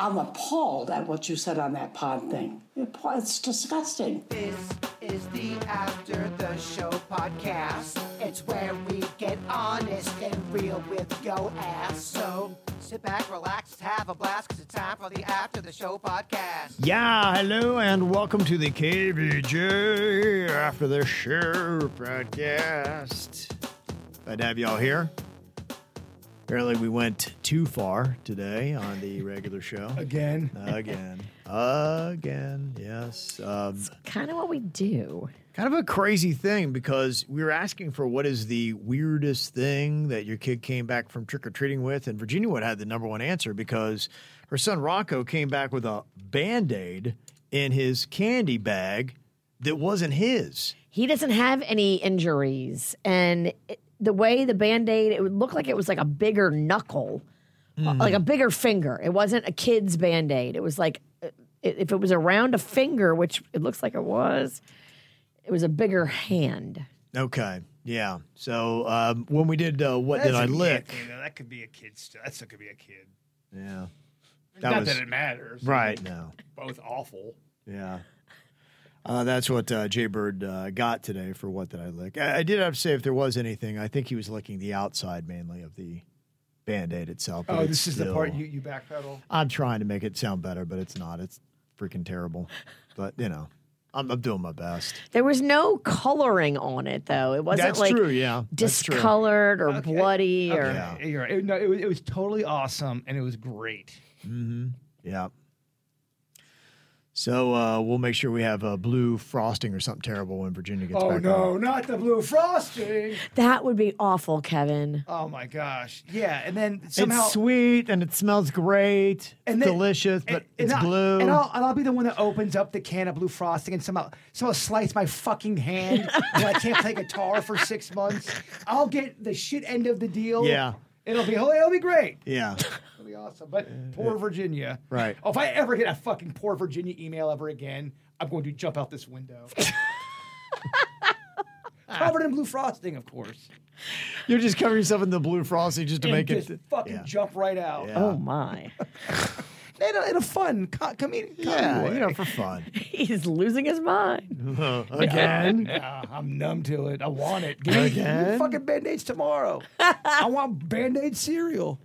I'm appalled at what you said on that pod thing. It's disgusting. This is the After the Show podcast. It's where we get honest and real with yo ass. So sit back, relax, have a blast, because it's time for the After the Show podcast. Yeah, hello and welcome to the KVJ After the Show podcast. Glad to have y'all here. Apparently, we went too far today on the regular show. Again. Again. Again. Yes. Um, kind of what we do. kind of a crazy thing because we were asking for what is the weirdest thing that your kid came back from trick or treating with, and Virginia Wood had the number one answer because her son Rocco came back with a band aid in his candy bag that wasn't his. He doesn't have any injuries, and it, the way the band aid, it would look like it was like a bigger knuckle, uh, like a bigger finger. It wasn't a kid's band aid. It was like uh, if it was around a finger, which it looks like it was, it was a bigger hand. Okay. Yeah. So um, when we did uh, What Did I That's Lick? kid. That could be a kid. Still. That still could be a kid. Yeah. Not was- that it matters. Right. No. Both awful. Yeah. Uh, that's what uh, Jay Bird uh, got today for what did I lick. I, I did have to say if there was anything, I think he was licking the outside mainly of the band aid itself. Oh, it's this is the part you, you backpedal. I'm trying to make it sound better, but it's not. It's freaking terrible. But you know, I'm, I'm doing my best. There was no coloring on it, though. It wasn't That's like true. Yeah, that's true. discolored or Okay. bloody or. Yeah. You're right. It, no, it, was, it was totally awesome and it was great. Yeah. So uh, we'll make sure we have uh, blue frosting or something terrible when Virginia gets Oh back. no, on. not the blue frosting. That would be awful, Kevin. Oh my gosh. Yeah, and then somehow it's sweet and it smells great. and it's then- delicious, but and- it's and I- blue. And I'll, and I'll be the one that opens up the can of blue frosting and somehow somehow slice my fucking hand when I can't play guitar for six months. I'll get the shit end of the deal. Yeah. It'll be it'll be great. yeah. It'll be awesome. But poor Virginia. Right. Oh, if I ever get a fucking poor Virginia email ever again, I'm going to jump out this window. Covered in blue frosting, of course. You're just covering yourself in the blue frosting just to And make just it. fucking yeah. jump right out. Yeah. Oh my. In a, in a fun co- comedic Yeah, comedy you know, way. for fun. He's losing his mind. Again. Yeah, I'm numb to it. I want it. Give me, give me Again? fucking band-aids tomorrow. I want band-aid cereal.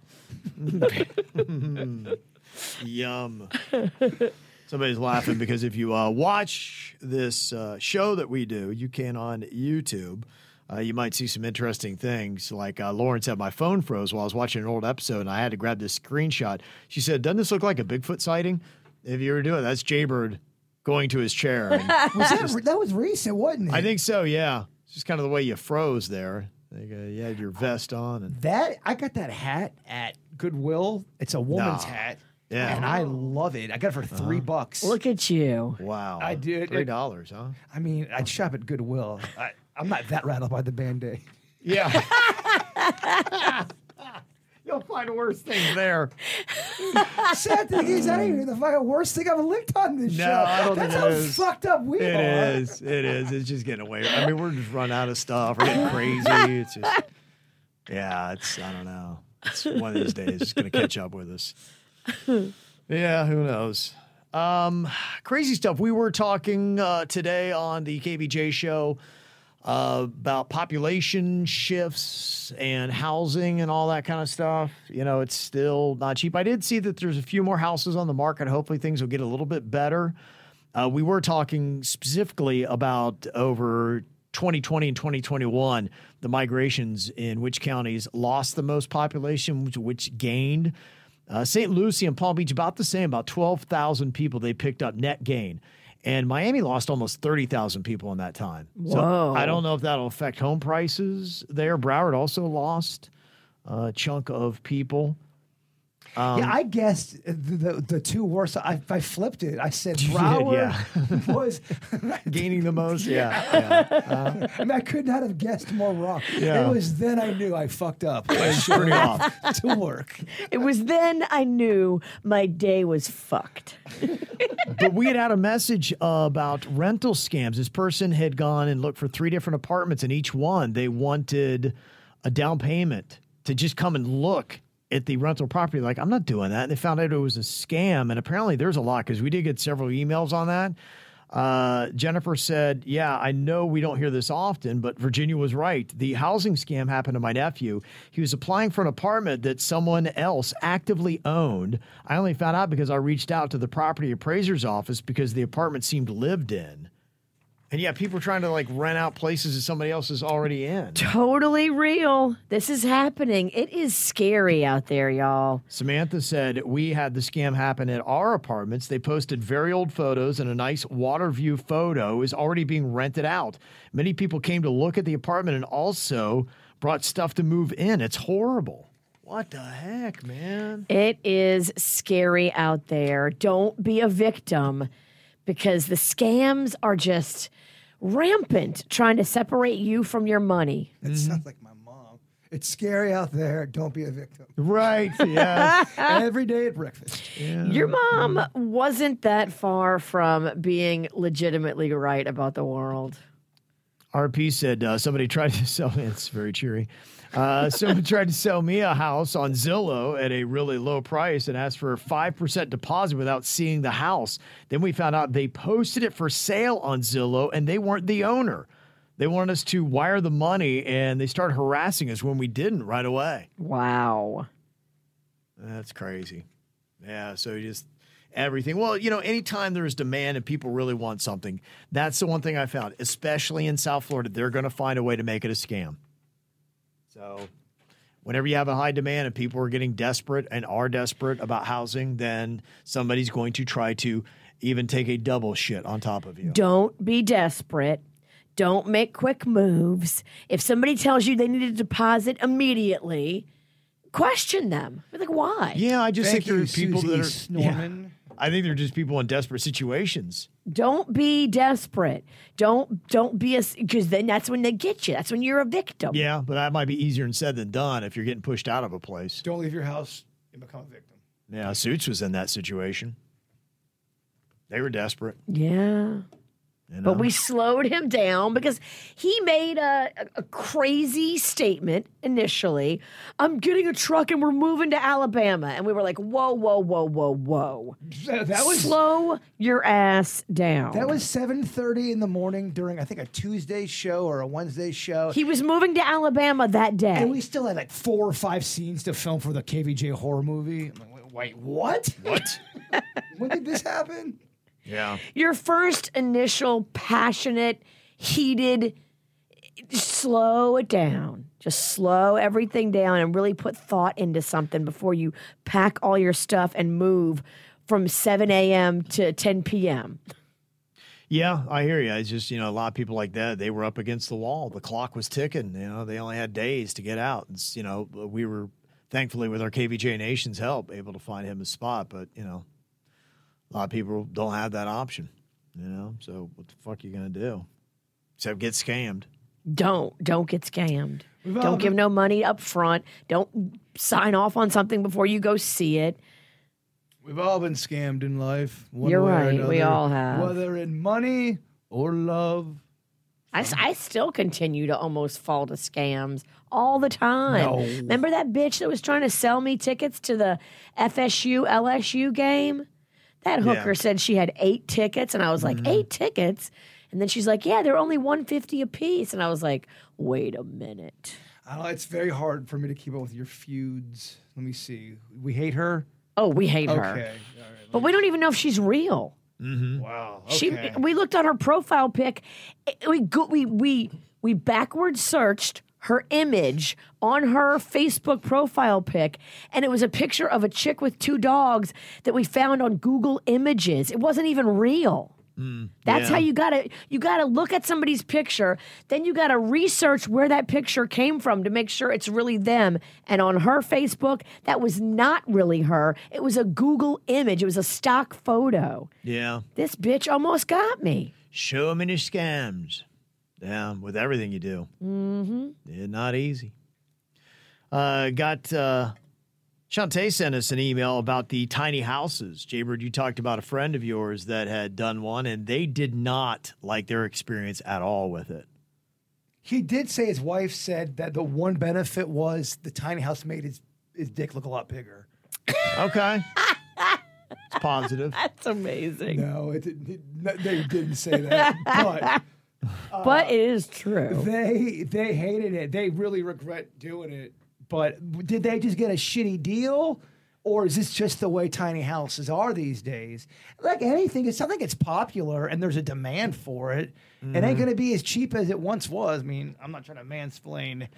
Yum. Somebody's laughing because if you uh, watch this uh, show that we do, you can on YouTube. Uh, you might see some interesting things. Like uh, Lauren said, my phone froze while I was watching an old episode, and I had to grab this screenshot. She said, "Doesn't this look like a Bigfoot sighting?" If you were doing, it, that's Jaybird going to his chair. And Was that, that was recent, wasn't it? I think so. Yeah, it's just kind of the way you froze there. Like, uh, you had your vest on, and that I got that hat at Goodwill. It's a woman's No. hat. Yeah. Uh-huh. And I love it. I got it for 3 bucks. Look at you. wow, I did- three dollars, huh? I mean, I'd shop at Goodwill. I, I'm not that rattled by the band-aid. Yeah. You'll find worse things there. Sad thing is, that ain't even the fucking worst thing I've licked on this No, show. I don't That's think how it is. fucked up we It are. is. It is. It's just getting away. I mean, we're just run out of stuff. We're getting crazy. It's just, yeah. It's. I don't know. It's one of these days. It's going to catch up with us. Yeah. Who knows? Um, crazy stuff. We were talking uh, today on the KVJ show uh, about population shifts and housing and all that kind of stuff. You know, it's still not cheap. I did see that there's a few more houses on the market. Hopefully, things will get a little bit better. Uh, we were talking specifically about over 2020 and 2021, the migrations in which counties lost the most population, which, which gained. Uh, St. Lucie and Palm Beach, about the same, about 12,000 people they picked up net gain. And Miami lost almost 30,000 people in that time. So I don't know if that'll affect home prices there. Broward also lost a chunk of people. Yeah, I guessed the, the, the two worst. I, I flipped it. I said did, yeah. was. Gaining the most. Yeah. yeah. I mean, I could not have guessed more wrong. Yeah. It was then I knew I fucked up. I It's should pretty off. to work. It was then I knew my day was fucked. but we had had a message uh, about rental scams. This person had gone and looked for three different apartments, and each one they wanted a down payment to just come and look at the rental property. Like, I'm not doing that. And they found out it was a scam. And apparently, there's a lot because we did get several emails on that. Uh, Jennifer said, Yeah, I know we don't hear this often, but Virginia was right. The housing scam happened to my nephew. He was applying for an apartment that someone else actively owned. I only found out because I reached out to the property appraiser's office because the apartment seemed lived in. And yeah, people are trying to like rent out places that somebody else is already in. Totally real. This is happening. It is scary out there, y'all. Samantha said, We had the scam happen at our apartments. They posted very old photos, and a nice water view photo is already being rented out. Many people came to look at the apartment and also brought stuff to move in. It's horrible. What the heck, man? It is scary out there. Don't be a victim because the scams are just rampant trying to separate you from your money. That sounds like my mom. It's scary out there. Don't be a victim. Right. Yeah. Every day at breakfast. Your mom wasn't that far from being legitimately right about the world. RP said uh, somebody tried to sell me. It's very cheery. Uh, someone tried to sell me a house on Zillow at a really low price and asked for a 5% deposit without seeing the house. Then we found out they posted it for sale on Zillow and they weren't the owner. They wanted us to wire the money and they started harassing us when we didn't right away. Wow. That's crazy. Yeah, so you just everything. Well, you know, anytime there's demand and people really want something, that's the one thing I found, especially in South Florida, they're going to find a way to make it a scam. So, whenever you have a high demand and people are getting desperate and are desperate about housing, then somebody's going to try to even take a double shit on top of you. Don't be desperate. Don't make quick moves. If somebody tells you they need a deposit immediately, question them. Like, why? Yeah, I just Thank think there are people Susie that are Snorman. Yeah, I think they're just people in desperate situations. Don't be desperate. Don't don't be a because then that's when they get you. That's when you're a victim. Yeah, but that might be easier said than done if you're getting pushed out of a place. Don't leave your house and become a victim. Yeah, Suits was in that situation. They were desperate. Yeah. You know? But we slowed him down because he made a, a, a crazy statement initially. I'm getting a truck and we're moving to Alabama. And we were like, whoa, whoa, whoa, whoa, whoa. That, that was Slow your ass down. that was 7:30 in the morning during I think a Tuesday show or a Wednesday show. He was moving to Alabama that day. and we still had like four or five scenes to film for the KVJ horror movie. I'm like, wait, wait, what? what? when did this happen? Yeah. Your first initial passionate, heated, slow it down. Just slow everything down and really put thought into something before you pack all your stuff and move from 7 a.m. to 10 p.m. Yeah, I hear you. It's just, you know, a lot of people like that, they were up against the wall. The clock was ticking. You know, they only had days to get out. It's, you know, we were thankfully with our KVJ Nation's help able to find him a spot, but, you know, a lot of people don't have that option, you know? So what the fuck are you going to do? Except get scammed. Don't don't get scammed. We've Don't give been- no money up front. Don't sign off on something before you go see it. We've all been scammed in life. One You're way or right, we all have. Whether in money or love. I, I still continue to almost fall to scams all the time. No. Remember that bitch that was trying to sell me tickets to the FSU LSU game? That hooker Yeah. said she had eight tickets, and I was like, mm-hmm. eight tickets? And then she's like, yeah, they're only 150 a piece. And I was like, wait a minute. I don't it's very hard for me to keep up with your feuds. Let me see. We hate her. Oh, we hate Okay. her. All right. But we don't even know if she's real. Mm-hmm. Wow. Okay. She we looked on her profile pic. We go, we we we backward searched her image on her Facebook profile pic and it was a picture of a chick with two dogs that we found on Google Images. It wasn't even real. Mm, That's yeah. how you gotta you gotta look at somebody's picture, then you gotta research where that picture came from to make sure it's really them. And on her Facebook, that was not really her. It was a Google image. It was a stock photo. Yeah. This bitch almost got me. So many scams. Yeah, with everything you do. Mm-hmm. Yeah, not easy. Uh, got uh, Shantae sent us an email about the tiny houses. Jaybird, you talked about a friend of yours that had done one, and they did not like their experience at all with it. He did say his wife said that the one benefit was the tiny house made his, his dick look a lot bigger. Okay. it's positive. That's amazing. No, it, didn't- it, no, they didn't say that. but But uh, it is true. they they hated it. They really regret doing it. But did they just get a shitty deal? Or is this just the way tiny houses are these days? Like anything, it's something that's popular and there's a demand for it. It ain't mm-hmm. going to be as cheap as it once was. I mean, I'm not trying to mansplain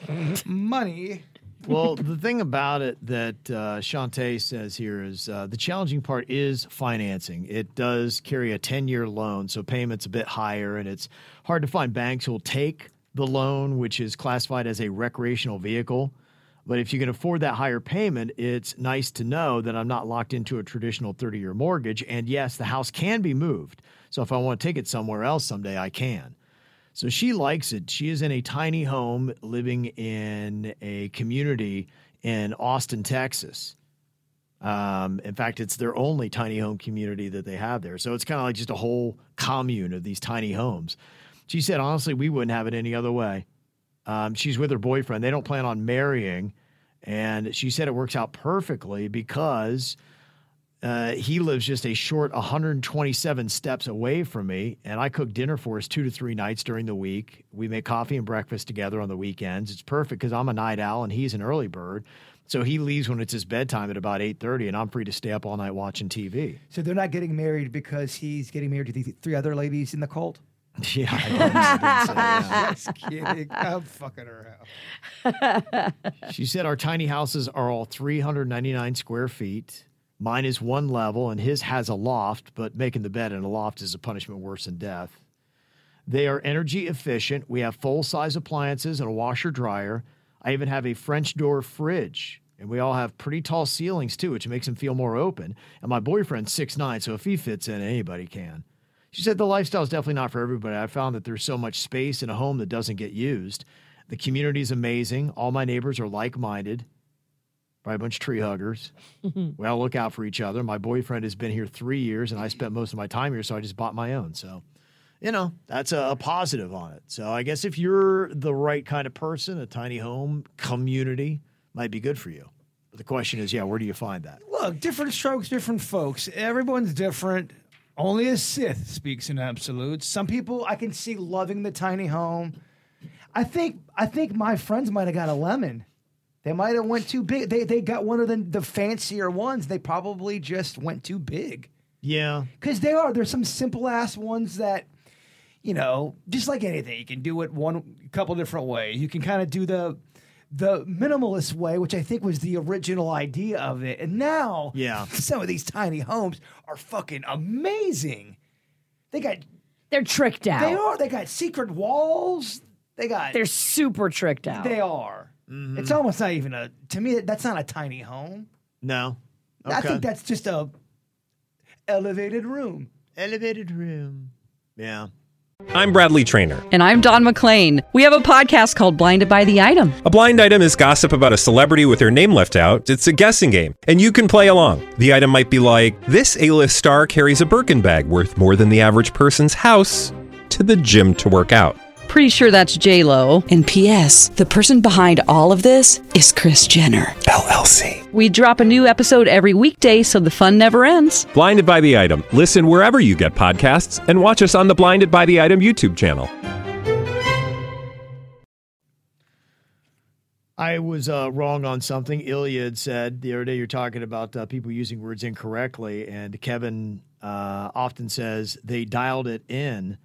money. Well, the thing about it that uh, Shantae says here is uh, the challenging part is financing. It does carry a 10 year loan, so payment's a bit higher, and it's hard to find banks who will take the loan, which is classified as a recreational vehicle. But if you can afford that higher payment, it's nice to know that I'm not locked into a traditional 30 year mortgage. And yes, the house can be moved. So if I want to take it somewhere else someday, I can. So she likes it. She is in a tiny home living in a community in Austin, Texas. Um, in fact, it's their only tiny home community that they have there. So it's kind of like just a whole commune of these tiny homes. She said, honestly, we wouldn't have it any other way. Um, she's with her boyfriend. They don't plan on marrying. And she said it works out perfectly because uh, he lives just a short 127 steps away from me, and I cook dinner for us two to three nights during the week. We make coffee and breakfast together on the weekends. It's perfect because I'm a night owl and he's an early bird. So he leaves when it's his bedtime at about 8:30, and I'm free to stay up all night watching TV. So they're not getting married because he's getting married to the three other ladies in the cult? Yeah, I didn't- say that. Just kidding. I'm fucking around. She said our tiny houses are all 399 square feet. Mine is one level and his has a loft, but making the bed in a loft is a punishment worse than death. They are energy efficient. We have full size appliances and a washer dryer. I even have a French door fridge. And we all have pretty tall ceilings too, which makes them feel more open. And my boyfriend's 6'9, so if he fits in, anybody can. She said the lifestyle is definitely not for everybody. I found that there's so much space in a home that doesn't get used. The community is amazing. All my neighbors are like minded. Probably a bunch of tree huggers. Mm-hmm. we all look out for each other. My boyfriend has been here three years, and I spent most of my time here, so I just bought my own. So, you know, that's a, a positive on it. So, I guess if you're the right kind of person, a tiny home community might be good for you. But the question is, yeah, where do you find that? Look, different strokes, different folks. Everyone's different. Only a Sith speaks in absolutes. Some people I can see loving the tiny home. I think I think my friends might have got a lemon. They might have went too big. They they got one of the the fancier ones. They probably just went too big. Yeah. Because they are. There's some simple ass ones that, you know, just like anything, you can do it one couple different ways. You can kind of do the the minimalist way, which I think was the original idea of it. And now, Yeah. some of these tiny homes are fucking amazing. They got They're tricked out. they are they got secret walls. They got They're super tricked out. they are. Mm-hmm. It's almost not even a to me. That's not a tiny home. No. I think that's just a elevated room. elevated room. Yeah. I'm Bradley Trainer. And I'm Don McClain. We have a podcast called Blinded by the Item. A blind item is gossip about a celebrity with their name left out. It's a guessing game, and you can play along. The item might be like this: A-list star carries a Birkin bag worth more than the average person's house to the gym to work out. Pretty sure that's J Lo. And P.S. The person behind all of this is Kris Jenner. LLC. We drop a new episode every weekday, so the fun never ends. Blinded by the item. Listen wherever you get podcasts, and watch us on the Blinded by the Item YouTube channel. I was uh, wrong on something. Ilya had said the other day you're talking about uh, people using words incorrectly, and Kevin uh, often says they dialed it in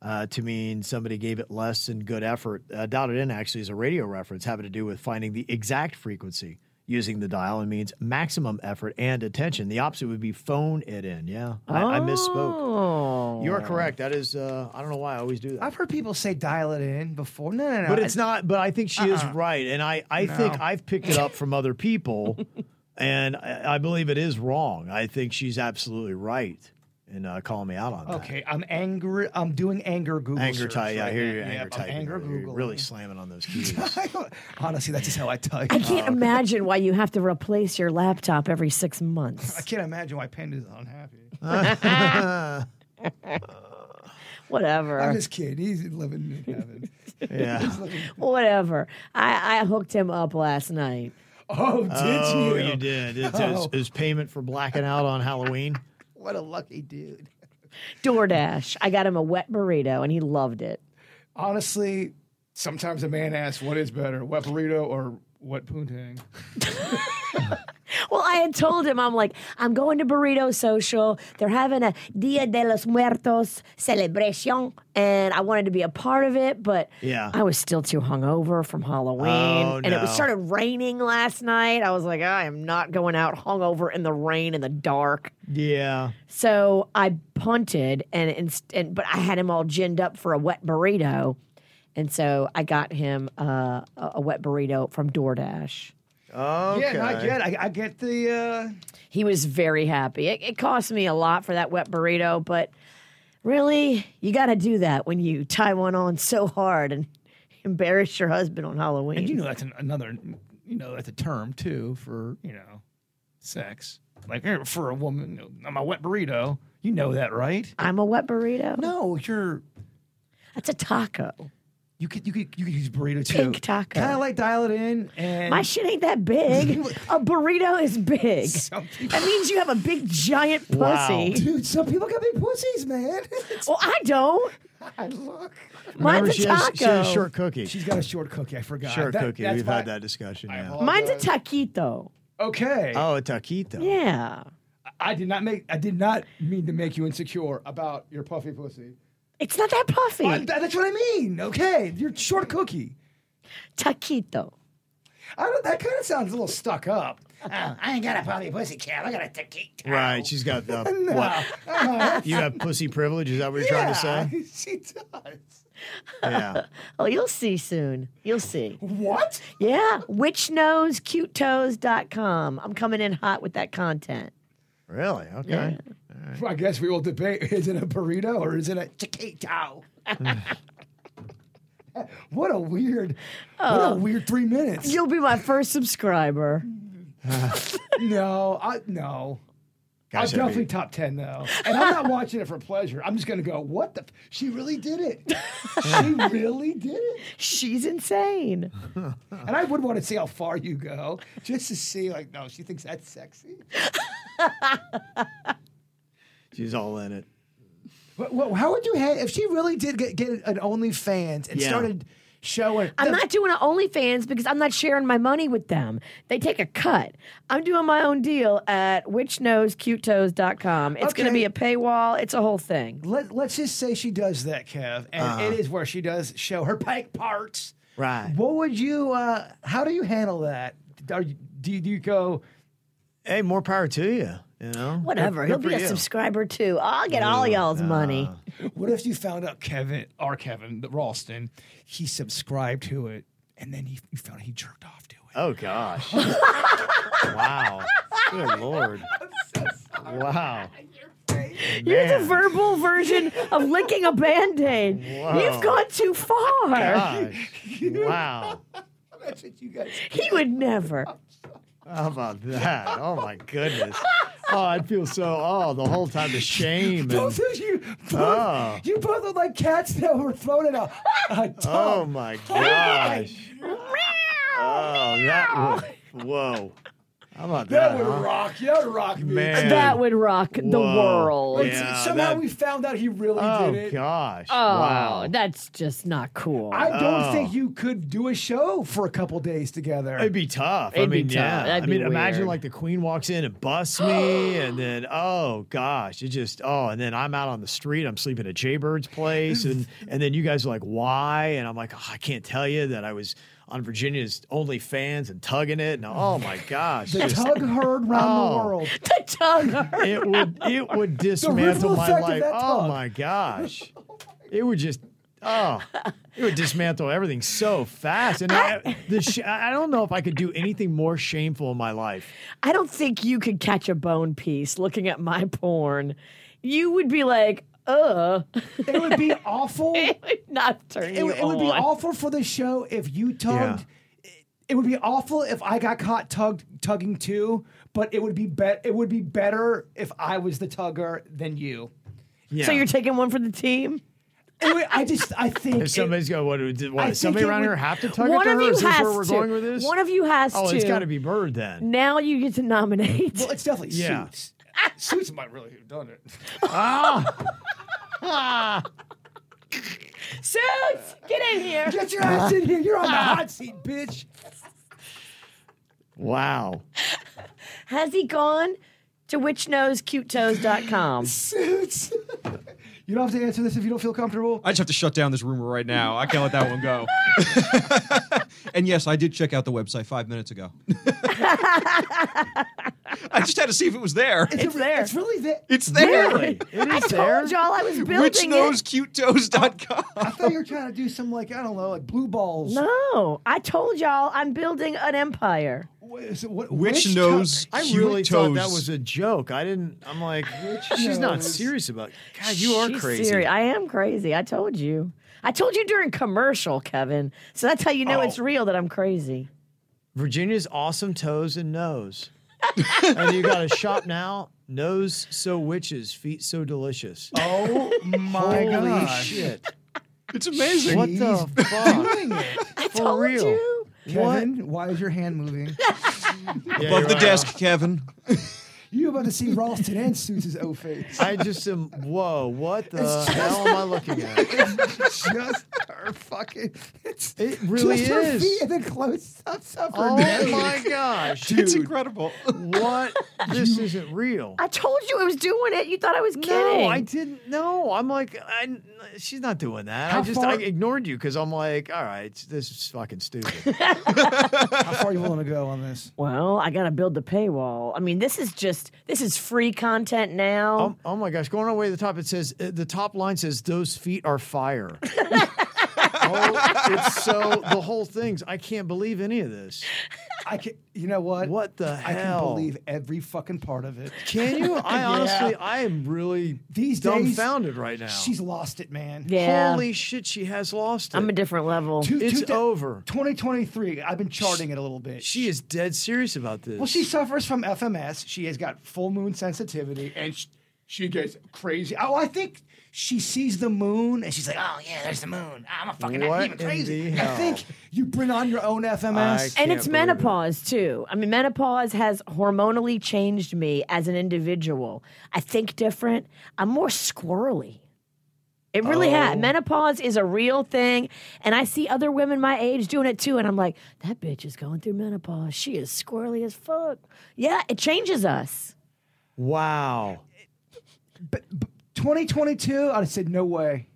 uh, to mean somebody gave it less than good effort. Uh, it in actually is a radio reference having to do with finding the exact frequency using the dial and means maximum effort and attention. The opposite would be phone it in. Yeah, I, I misspoke. Oh. You are correct. That is, uh, I don't know why I always do that. I've heard people say dial it in before. No, no, no. but it's not. But I think she is right, and I, I think I've picked it up from other people, and I, I believe it is wrong. I think she's absolutely right in uh, calling me out on that. Okay, I'm angry. I'm doing anger Google. Anger type. Yeah, I right hear now. you. Yep, Anger I'm type. Anger Google. Really slamming on those keys. Honestly, that's just how I type. I can't imagine why you have to replace your laptop every six months. I can't imagine why Panda's unhappy. Whatever. I'm just kidding. He's living in heaven. yeah. Whatever. I, I hooked him up last night. Oh, did you? Oh, you? you did. It's, Oh. it's, it's payment for blacking out on Halloween. What a lucky dude. DoorDash. I got him a wet burrito and he loved it. Honestly, sometimes a man asks, "What is better, wet burrito or wet poontang?" Well, I had told him, I'm like, I'm going to Burrito Social. They're having a Dia de los Muertos celebration, and I wanted to be a part of it, but Yeah. I was still too hungover from Halloween. Oh, And it was started raining last night. I was like, I am not going out hungover in the rain in the dark. Yeah. So I punted, and, inst- and but I had him all ginned up for a wet burrito, and so I got him uh, a, a wet burrito from DoorDash. Okay. Yeah, not yet. I, I get the. Uh, He was very happy. It, it cost me a lot for that wet burrito, but really, you got to do that when you tie one on so hard and embarrass your husband on Halloween. and you know that's an, another. You know that's a term too for you know, sex. Like eh, for a woman, you I'm a wet burrito. You know that, right? I'm a wet burrito. No, you're. That's a taco. You could you could you could use burrito too. Pink taco. Kind of like dial it in and My shit ain't that big. a burrito is big. Some people- That means you have a big giant pussy. Wow. Dude, some people got big pussies, man. Well, I don't. I look. Remember, Mine's a she has, she has a short cookie. She's got a short cookie. I forgot. short That- cookie. that's We've why- had that discussion. Yeah. Mine's a taquito. Okay. Oh, a taquito. Yeah. I did not make. I did not mean to make you insecure about your puffy pussy. It's not that puffy. I- that's what I mean. Okay, you're short cookie. taquito. I don't. That kind of sounds a little stuck up. I ain't got a puffy pussy cat. I got a taquito. Right. She's got the No. what? Uh, You have pussy privilege. Is that what you're trying to yeah, say? she does. Yeah. Oh, you'll see soon. You'll see. What? Yeah. Witchnosecutetoes.com. I'm coming in hot with that content. Really? Okay. I guess we will debate. Is it a burrito or is it a taquito? what a weird. What a oh. weird three minutes. You'll be my first subscriber. No, I no. Gosh, I'm definitely be- top ten though, and I'm not watching it for pleasure. I'm just gonna go. What the? f- She really did it. she really did it. She's insane. And I would want to see how far you go, just to see. Like, no, she thinks that's sexy. She's all in it. What, what, how would you have if she really did get, get an OnlyFans and Yeah. started showing? I'm the- not doing an OnlyFans because I'm not sharing my money with them. They take a cut. I'm doing my own deal at witchnosecutetoes.com. It's going to be a paywall. It's a whole thing. Let, let's just say she does that, Kev, and Uh-huh. it is where she does show her pike parts. Right. What would you? uh How do you handle that? Are you, do, you, do you go? Hey, more power to you. You know. Whatever. Good- He'll be a you. subscriber too. I'll get all y'all's money. What if you found out Kevin, our Kevin, the Ralston, he subscribed to it, and then he, you found out he jerked off to it. Oh gosh. wow. Good lord. Wow. You're the verbal version of licking a band aid. You've gone too far. Gosh. Wow. That's what you guys. He would never. How about that? Oh my goodness. Oh, I'd feel so. Oh, the whole time the shame. And, Both of you, both, Oh. you both look like cats that were thrown in a, a oh my gosh. Oh, that. Whoa. How about that that? would huh? rock. That would rock me. Man. That would rock the Whoa. world. Like, Yeah, somehow that- we found out he really Oh did it. Oh, gosh. Oh, wow. that's just not cool. I don't Oh. think you could do a show for a couple days together. It'd be tough. I It'd be mean, tough. yeah. That'd I be mean, imagine like the queen walks in and busts me, and then oh gosh, it just oh, and then I'm out on the street. I'm sleeping at Jaybird's place, and and then you guys are like, why? And I'm like, oh, I can't tell you that I was on Virginia's OnlyFans and tugging it. And oh my gosh, The just- tug heard round Oh. the world. The tongue. it would it would dismantle my life. Oh tug. my gosh, oh it would just oh, it would dismantle everything so fast. And I, the sh- I don't know if I could do anything more shameful in my life. I don't think you could catch a bone piece looking at my porn. You would be like, uh, It would be awful. it would not turn It, you would- it would be on. awful for the show if you tugged. It would be awful if I got caught tugged tugging too, but it would be bet it would be better if I was the tugger than you. Yeah. So you're taking one for the team? It would- I just I think if it- somebody's going, what? did- what somebody around would- here have to tug One it to of her? you Is this has where we're to. going with this? One of you has oh, to. it's got to be Bird then. Now you get to nominate. well, it's definitely Yeah. suits. Suits might really have done it. Suits, get in here. Get your ass in here. You're on the hot seat, bitch. Wow. Has he gone to witchnosecutetoes.com? Suits. You don't have to answer this if you don't feel comfortable. I just have to shut down this rumor right now. I can't let that one go. and yes, I did check out the website five minutes ago. I just had to see if it was there. It's there. It's really there. It's there. Really? It I there? told y'all I was building Which it. cutetoes.com. I thought you were trying to do some like I don't know, like blue balls. No, I told y'all I'm building an empire. What is it- what- Which tug- knows I cute really thought that was a joke. I didn't. I'm like, she's not serious about. God, you are She's crazy. serious. I am crazy. I told you. I told you during commercial, Kevin. So that's how you know Oh. it's real that I'm crazy. Virginia's awesome toes and nose. and you got a shop now. Nose so witches, feet so delicious. Oh my Holy gosh. shit! It's amazing. What the fuck? Doing it. I For told real. you. Kevin, why is your hand moving? Yeah, Above you're the desk, Kevin. you about to see Ralston and Suits' O face. I just am. Whoa! What the hell am I looking at? just her fucking. It's It really just her feet and then close ups of her Oh nose. my gosh, It's incredible. What? This isn't real. I told you I was doing it. You thought I was kidding. No, I didn't. No, I'm like, I, she's not doing that. How I just I ignored you because I'm like, all right, this is fucking stupid. How far are you willing to go on this? Well, I got to build the paywall. I mean, this is just this is free content now. oh, oh my gosh, going all the way to the top, it says uh, the top line says those feet are fire. oh, it's so the whole thing's. I can't believe any of this. I can. You know what? What the hell? I can believe every fucking part of it. Can you? I Yeah. honestly, I am really These days, dumbfounded right now. She's lost it, man. yeah, Holy shit, she has lost it. I'm a different level. Two- it's two over. 2023. I've been charting it a little bit. She is dead serious about this. Well, she suffers from FMS. She has got full moon sensitivity, and she, she gets crazy. Oh, I think she sees the moon, and she's like, "Oh yeah, there's the moon. Ah, I'm a fucking What even crazy." I think you bring on your own FMS. And it's believe it. menopause too. I mean, menopause has hormonally changed me as an individual. I think different. I'm more squirrely. It really has. Oh. Menopause is a real thing, and I see other women my age doing it too, and I'm like, that bitch is going through menopause. She is squirrely as fuck. Yeah, it changes us. wow. 2022. I'd have said, "No way,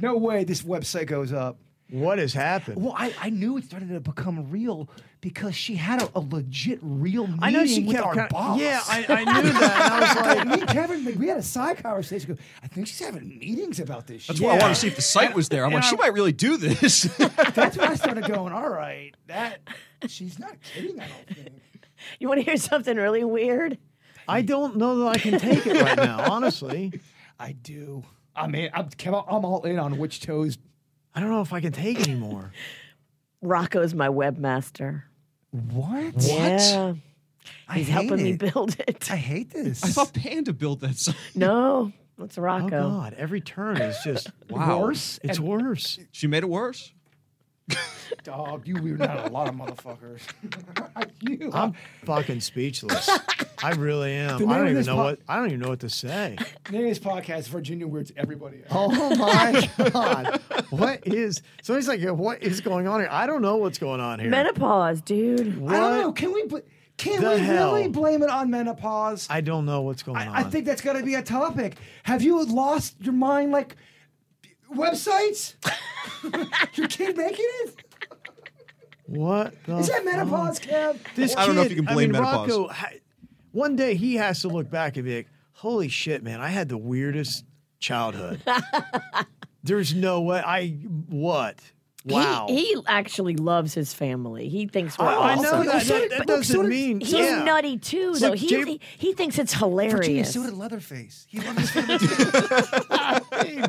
no way. This website goes up." What has happened? Well, I, I knew it started to become real because she had a, a legit real meeting I know she with kept our kinda- boss. Yeah, I, I knew that. And I was like, me and Kevin, like, we had a side conversation. Go, I think she's having meetings about this. That's shit. why I wanted to see if the site was there. I'm like, And she might really do this. That's when I started going. All right, that she's not kidding. I don't think. You want to hear something really weird? I don't know that I can take it right now, honestly. I do. I mean, I'm, I'm all in on which toes. I don't know if I can take anymore. Rocco's my webmaster. What? Yeah, I he's hate helping me build it. I hate this. I thought Panda built that site. No, that's Rocco. Oh Rocco. God, every turn is just Wow. worse. It's and- worse. She made it worse. Dog, you weirded out a lot of motherfuckers. you, I'm fucking speechless. I really am. I don't even know po- what I don't even know what to say. name of this podcast, Virginia weirds everybody out. Oh my God. What is somebody's like, what is going on here? I don't know what's going on here. Menopause, dude. I don't know. Can we? bl- Can the we hell? really blame it on menopause? I don't know what's going I, on. I think that's got to be a topic. Have you lost your mind like websites? your kid making it? What? The Is that menopause, Kev? This I don't know if you can I blame mean, menopause. Rocco, ha- one day he has to look back and be like, "Holy shit, man! I had the weirdest childhood." There's no way. I what? Wow. He, he actually loves his family. He thinks we're I, I know that. That, that doesn't so did- mean He's yeah. nutty too, It's though. like he, Jay- he he thinks it's Virginia, hilarious. so did Leatherface. He loved his family too.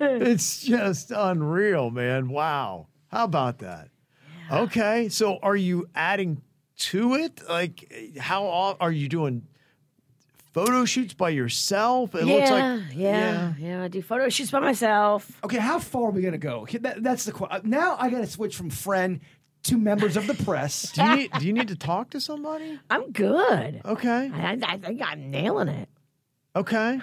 It's just unreal, man. Wow. How about that? Okay. So are you adding to it? Like, how are you doing photo shoots by yourself? It yeah, looks like. yeah, yeah, I do photo shoots by myself. Okay, how far are we gonna go? That, that's the question. Now I got to switch from friend to members of the press. Do you, need, do you need to talk to somebody? I'm good. Okay. I, I think I'm nailing it. Okay.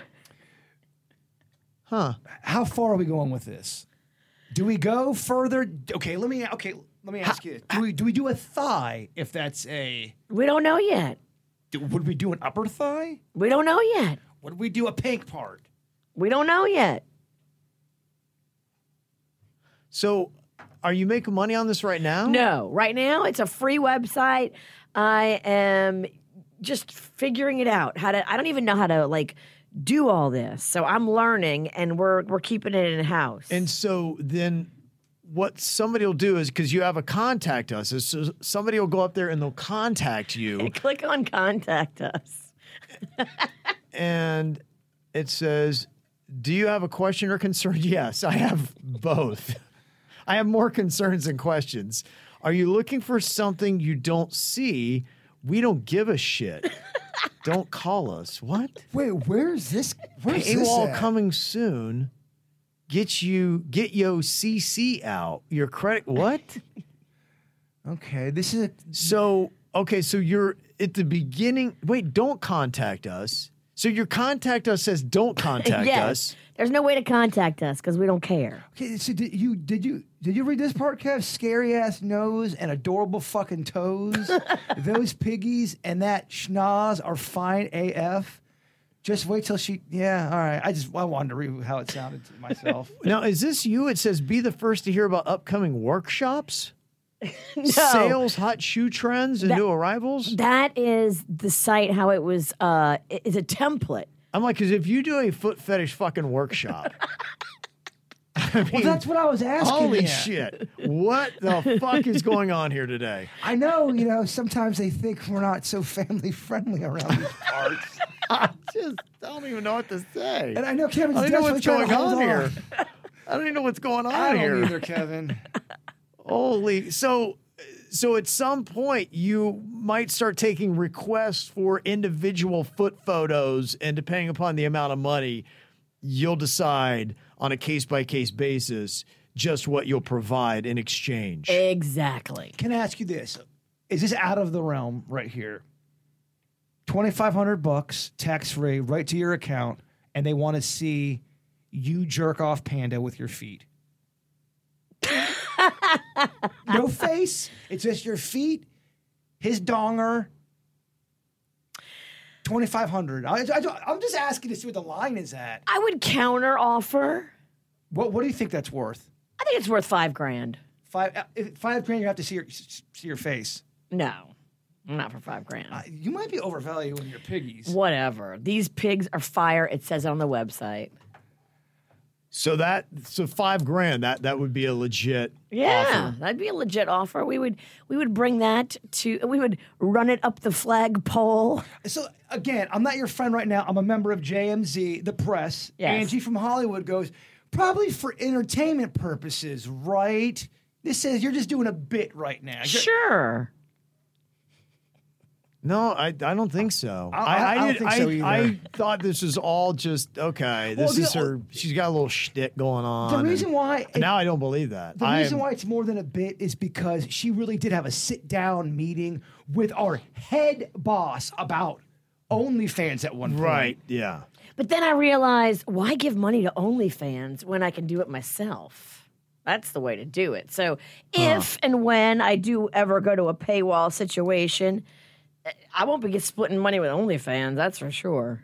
Huh. How far are we going with this? Do we go further? Okay, let me. Okay, let me ask you. Do we do we do a thigh if that's a? We don't know yet. Do, would we do an upper thigh? We don't know yet. Would we do a pink part? We don't know yet. So are you making money on this right now? No, right now it's a free website. I am just figuring it out. How to? I don't even know how to like do all this. So I'm learning, and we're we're keeping it in house. And so then what somebody will do is because you have a contact us, is so somebody will go up there and they'll contact you. click on contact us. and it says, Do you have a question or concern? Yes, I have both. I have more concerns than questions. Are you looking for something you don't see? We don't give a shit. don't call us. What? Wait, where's this? Where's this Paywall at? coming soon. Get you get yo CC out. Your credit what? Okay, this is a, So okay, so you're at the beginning. Wait, don't contact us. So your contact us says don't contact yes. us. There's no way to contact us because we don't care. okay. So did you did you did you read this part, Kev? Scary ass nose and adorable fucking toes. Those piggies and that schnoz are fine AF. Just wait till she. Yeah, all right. I just I wanted to read how it sounded to myself. Now, is this you? It says be the first to hear about upcoming workshops, sales, hot shoe trends, and That- new arrivals. That is the site. How it was. Uh, it- it's a template. I'm like, because if you do a foot fetish fucking workshop, well, that's what I was asking. holy you. shit, what the fuck is going on here today? I know, you know, sometimes they think we're not so family friendly around these parts. I just don't even know what to say. And I know Kevin's I don't know what's going trying to on here. I don't even know what's going on I here. don't either, Kevin. Holy so so at some point you might start taking requests for individual foot photos and depending upon the amount of money you'll decide on a case by case basis just what you'll provide in exchange. Exactly. Can I ask you this? Is this out of the realm right here? 2500 bucks tax free right to your account and they want to see you jerk off panda with your feet. no face. It's just your feet, his donger. 2500 I, I, I'm just asking to see what the line is at. I would counter offer. What, what do you think that's worth? I think it's worth five grand. Five, uh, five grand, you have to see your, see your face. No, not for five grand. Uh, you might be overvaluing your piggies. Whatever. These pigs are fire. It says it on the website. So that so 5 grand that that would be a legit Yeah, offer. that'd be a legit offer. We would we would bring that to we would run it up the flagpole. So again, I'm not your friend right now. I'm a member of JMZ, the press. Yes. Angie from Hollywood goes, probably for entertainment purposes, right? This says you're just doing a bit right now. You're- Sure. No, I, I don't think so. I- I- I don't did- think so either. I thought this was all just okay. This Well, the- is her. She's got a little shtick going on. The and reason why it- now I don't believe that. The I reason am- why it's more than a bit is because she really did have a sit down meeting with our head boss about OnlyFans at one point. right, yeah. But then I realized why give money to OnlyFans when I can do it myself? That's the way to do it. So if and when I do ever go to a paywall situation, I won't be splitting money with OnlyFans. That's for sure.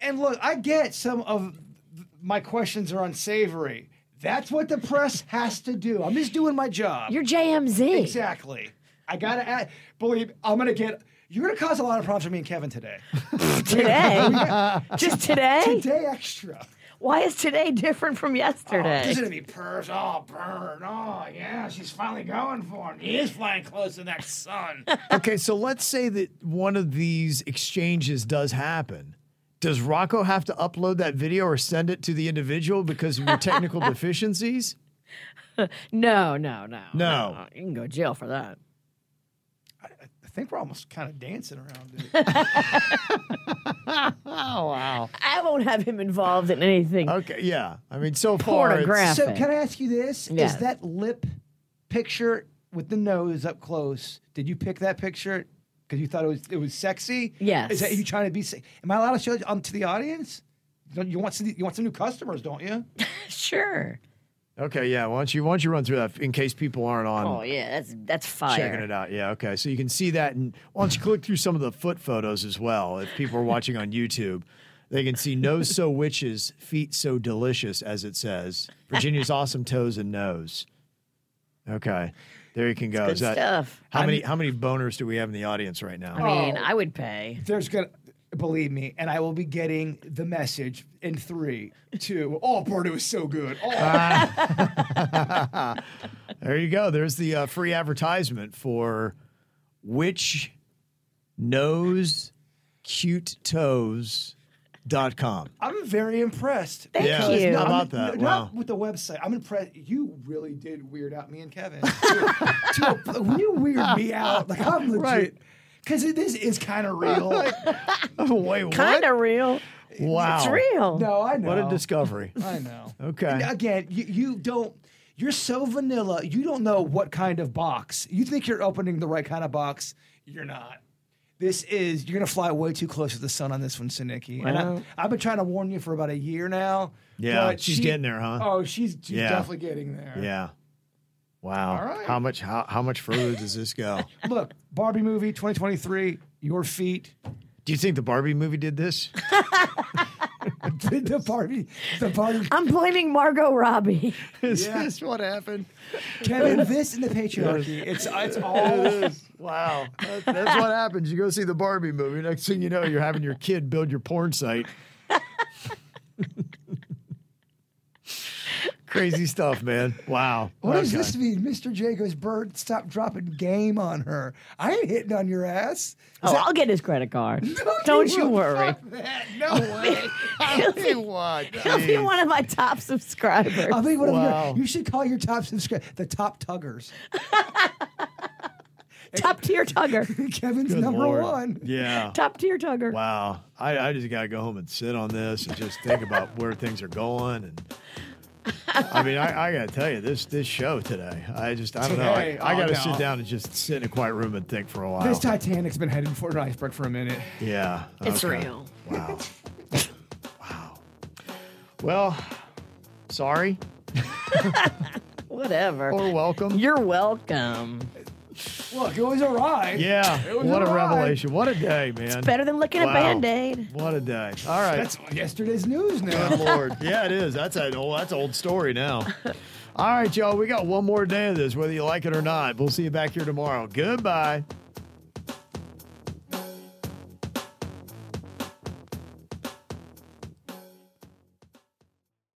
And look, I get some of my questions are unsavory. That's what the press has to do. I'm just doing my job. You're JMZ. Exactly. I gotta add, believe I'm gonna get. You're gonna cause a lot of problems for me and Kevin today. Today? Just today? Today extra. Why is today different from Oh, yesterday? this is gonna be purrs. Oh, burn. Oh, yeah. She's finally going for him. He is flying close to that sun. Okay, so let's say that one of these exchanges does happen. Does Rocco have to upload that video or send it to the individual because of your technical deficiencies? no, no, no, No. You can go to jail for that. I think we're almost kind of dancing around it. Oh wow. I won't have him involved in anything. Okay, yeah. I mean, so far it's- Pornographic. So can I ask you this? Yes. Is that lip picture with the nose up close? Did you pick that picture because you thought it was it was sexy? Yes. Is that you trying to be? se- Am I allowed to show it um, to the audience? Don't you want some, you want some new customers, don't you? Sure. Okay, yeah. Why don't you why don't you run through that in case people aren't on Oh yeah, that's that's fire. checking it out? Yeah, okay. So you can see that, and why don't you click through some of the foot photos as well? If people are watching on YouTube, they can see nose so witches, feet so delicious, as it says. Virginia's awesome toes and nose. Okay, there you can go. good Is that stuff. how many how many boners do we have in the audience right now? I mean, oh. I would pay. There's gonna believe me, and I will be getting the message in three, two. Oh, Purdue is so good. Oh, There you go. There's the uh, free advertisement for which knows cute toes dot com. I'm very impressed. Thank Yeah. you. No, How about that? Not Wow. with the website. I'm impressed. You really did weird out me and Kevin. to, to a- when you weird me out, like I'm legit. Right. Because this is kind of real. Wait. Kind of real. Wow. It's real. no, I know. What a discovery. I know. Okay. And again, you, you don't. You're so vanilla. You don't know what kind of box. You think you're opening the right kind of box. You're not. This is you're gonna fly way too close to the sun on this one, Sinicki. And Well. I, I've been trying to warn you for about a year now. Yeah, but she's she- getting there, huh? Oh, she's, she's Yeah. definitely getting there. Yeah. Wow. All right. How much how, how much further does this go? Look, Barbie movie 2023. Your feet. Do you think the Barbie movie did this? did the Barbie. The Barbie. I'm blaming Margot Robbie. Is Yeah. this what happened? Kevin, this and the patriarchy. It's it's all. Wow. That- that's what happens. You go see the Barbie movie. Next thing you know, you're having your kid build your porn site. Crazy stuff, man. Wow. What does this mean? Mr. J goes, Bird, stop dropping game on her. I ain't hitting on your ass. Is Oh, that- I'll get his credit card. No, Don't you won't. worry. That. No way. He'll be, what? he'll be one of my top subscribers. I'll be one of Wow. your. You should call your top subscribers the top tuggers. top tier tugger. Kevin's Good number Lord. one. Yeah. Top tier tugger. Wow. I, I just got to go home and sit on this and just think about where things are going. And I mean, I, I got to tell you, this this show today, I just, I don't know. I, I Oh, got to no. sit down and just sit in a quiet room and think for a while. This Titanic's been headed for an iceberg for a minute. Yeah. It's okay. real. Wow. wow. Well, sorry Whatever. or welcome. You're welcome. Look, it was a ride. Yeah. It was What a ride. revelation. What a day, man. It's Better than licking a Wow. band aid. What a day. All right. That's yesterday's news now. Good Lord. Yeah, it is. That's an old that's an old story now. All right, y'all. We got one more day of this, whether you like it or not. We'll see you back here tomorrow. Goodbye.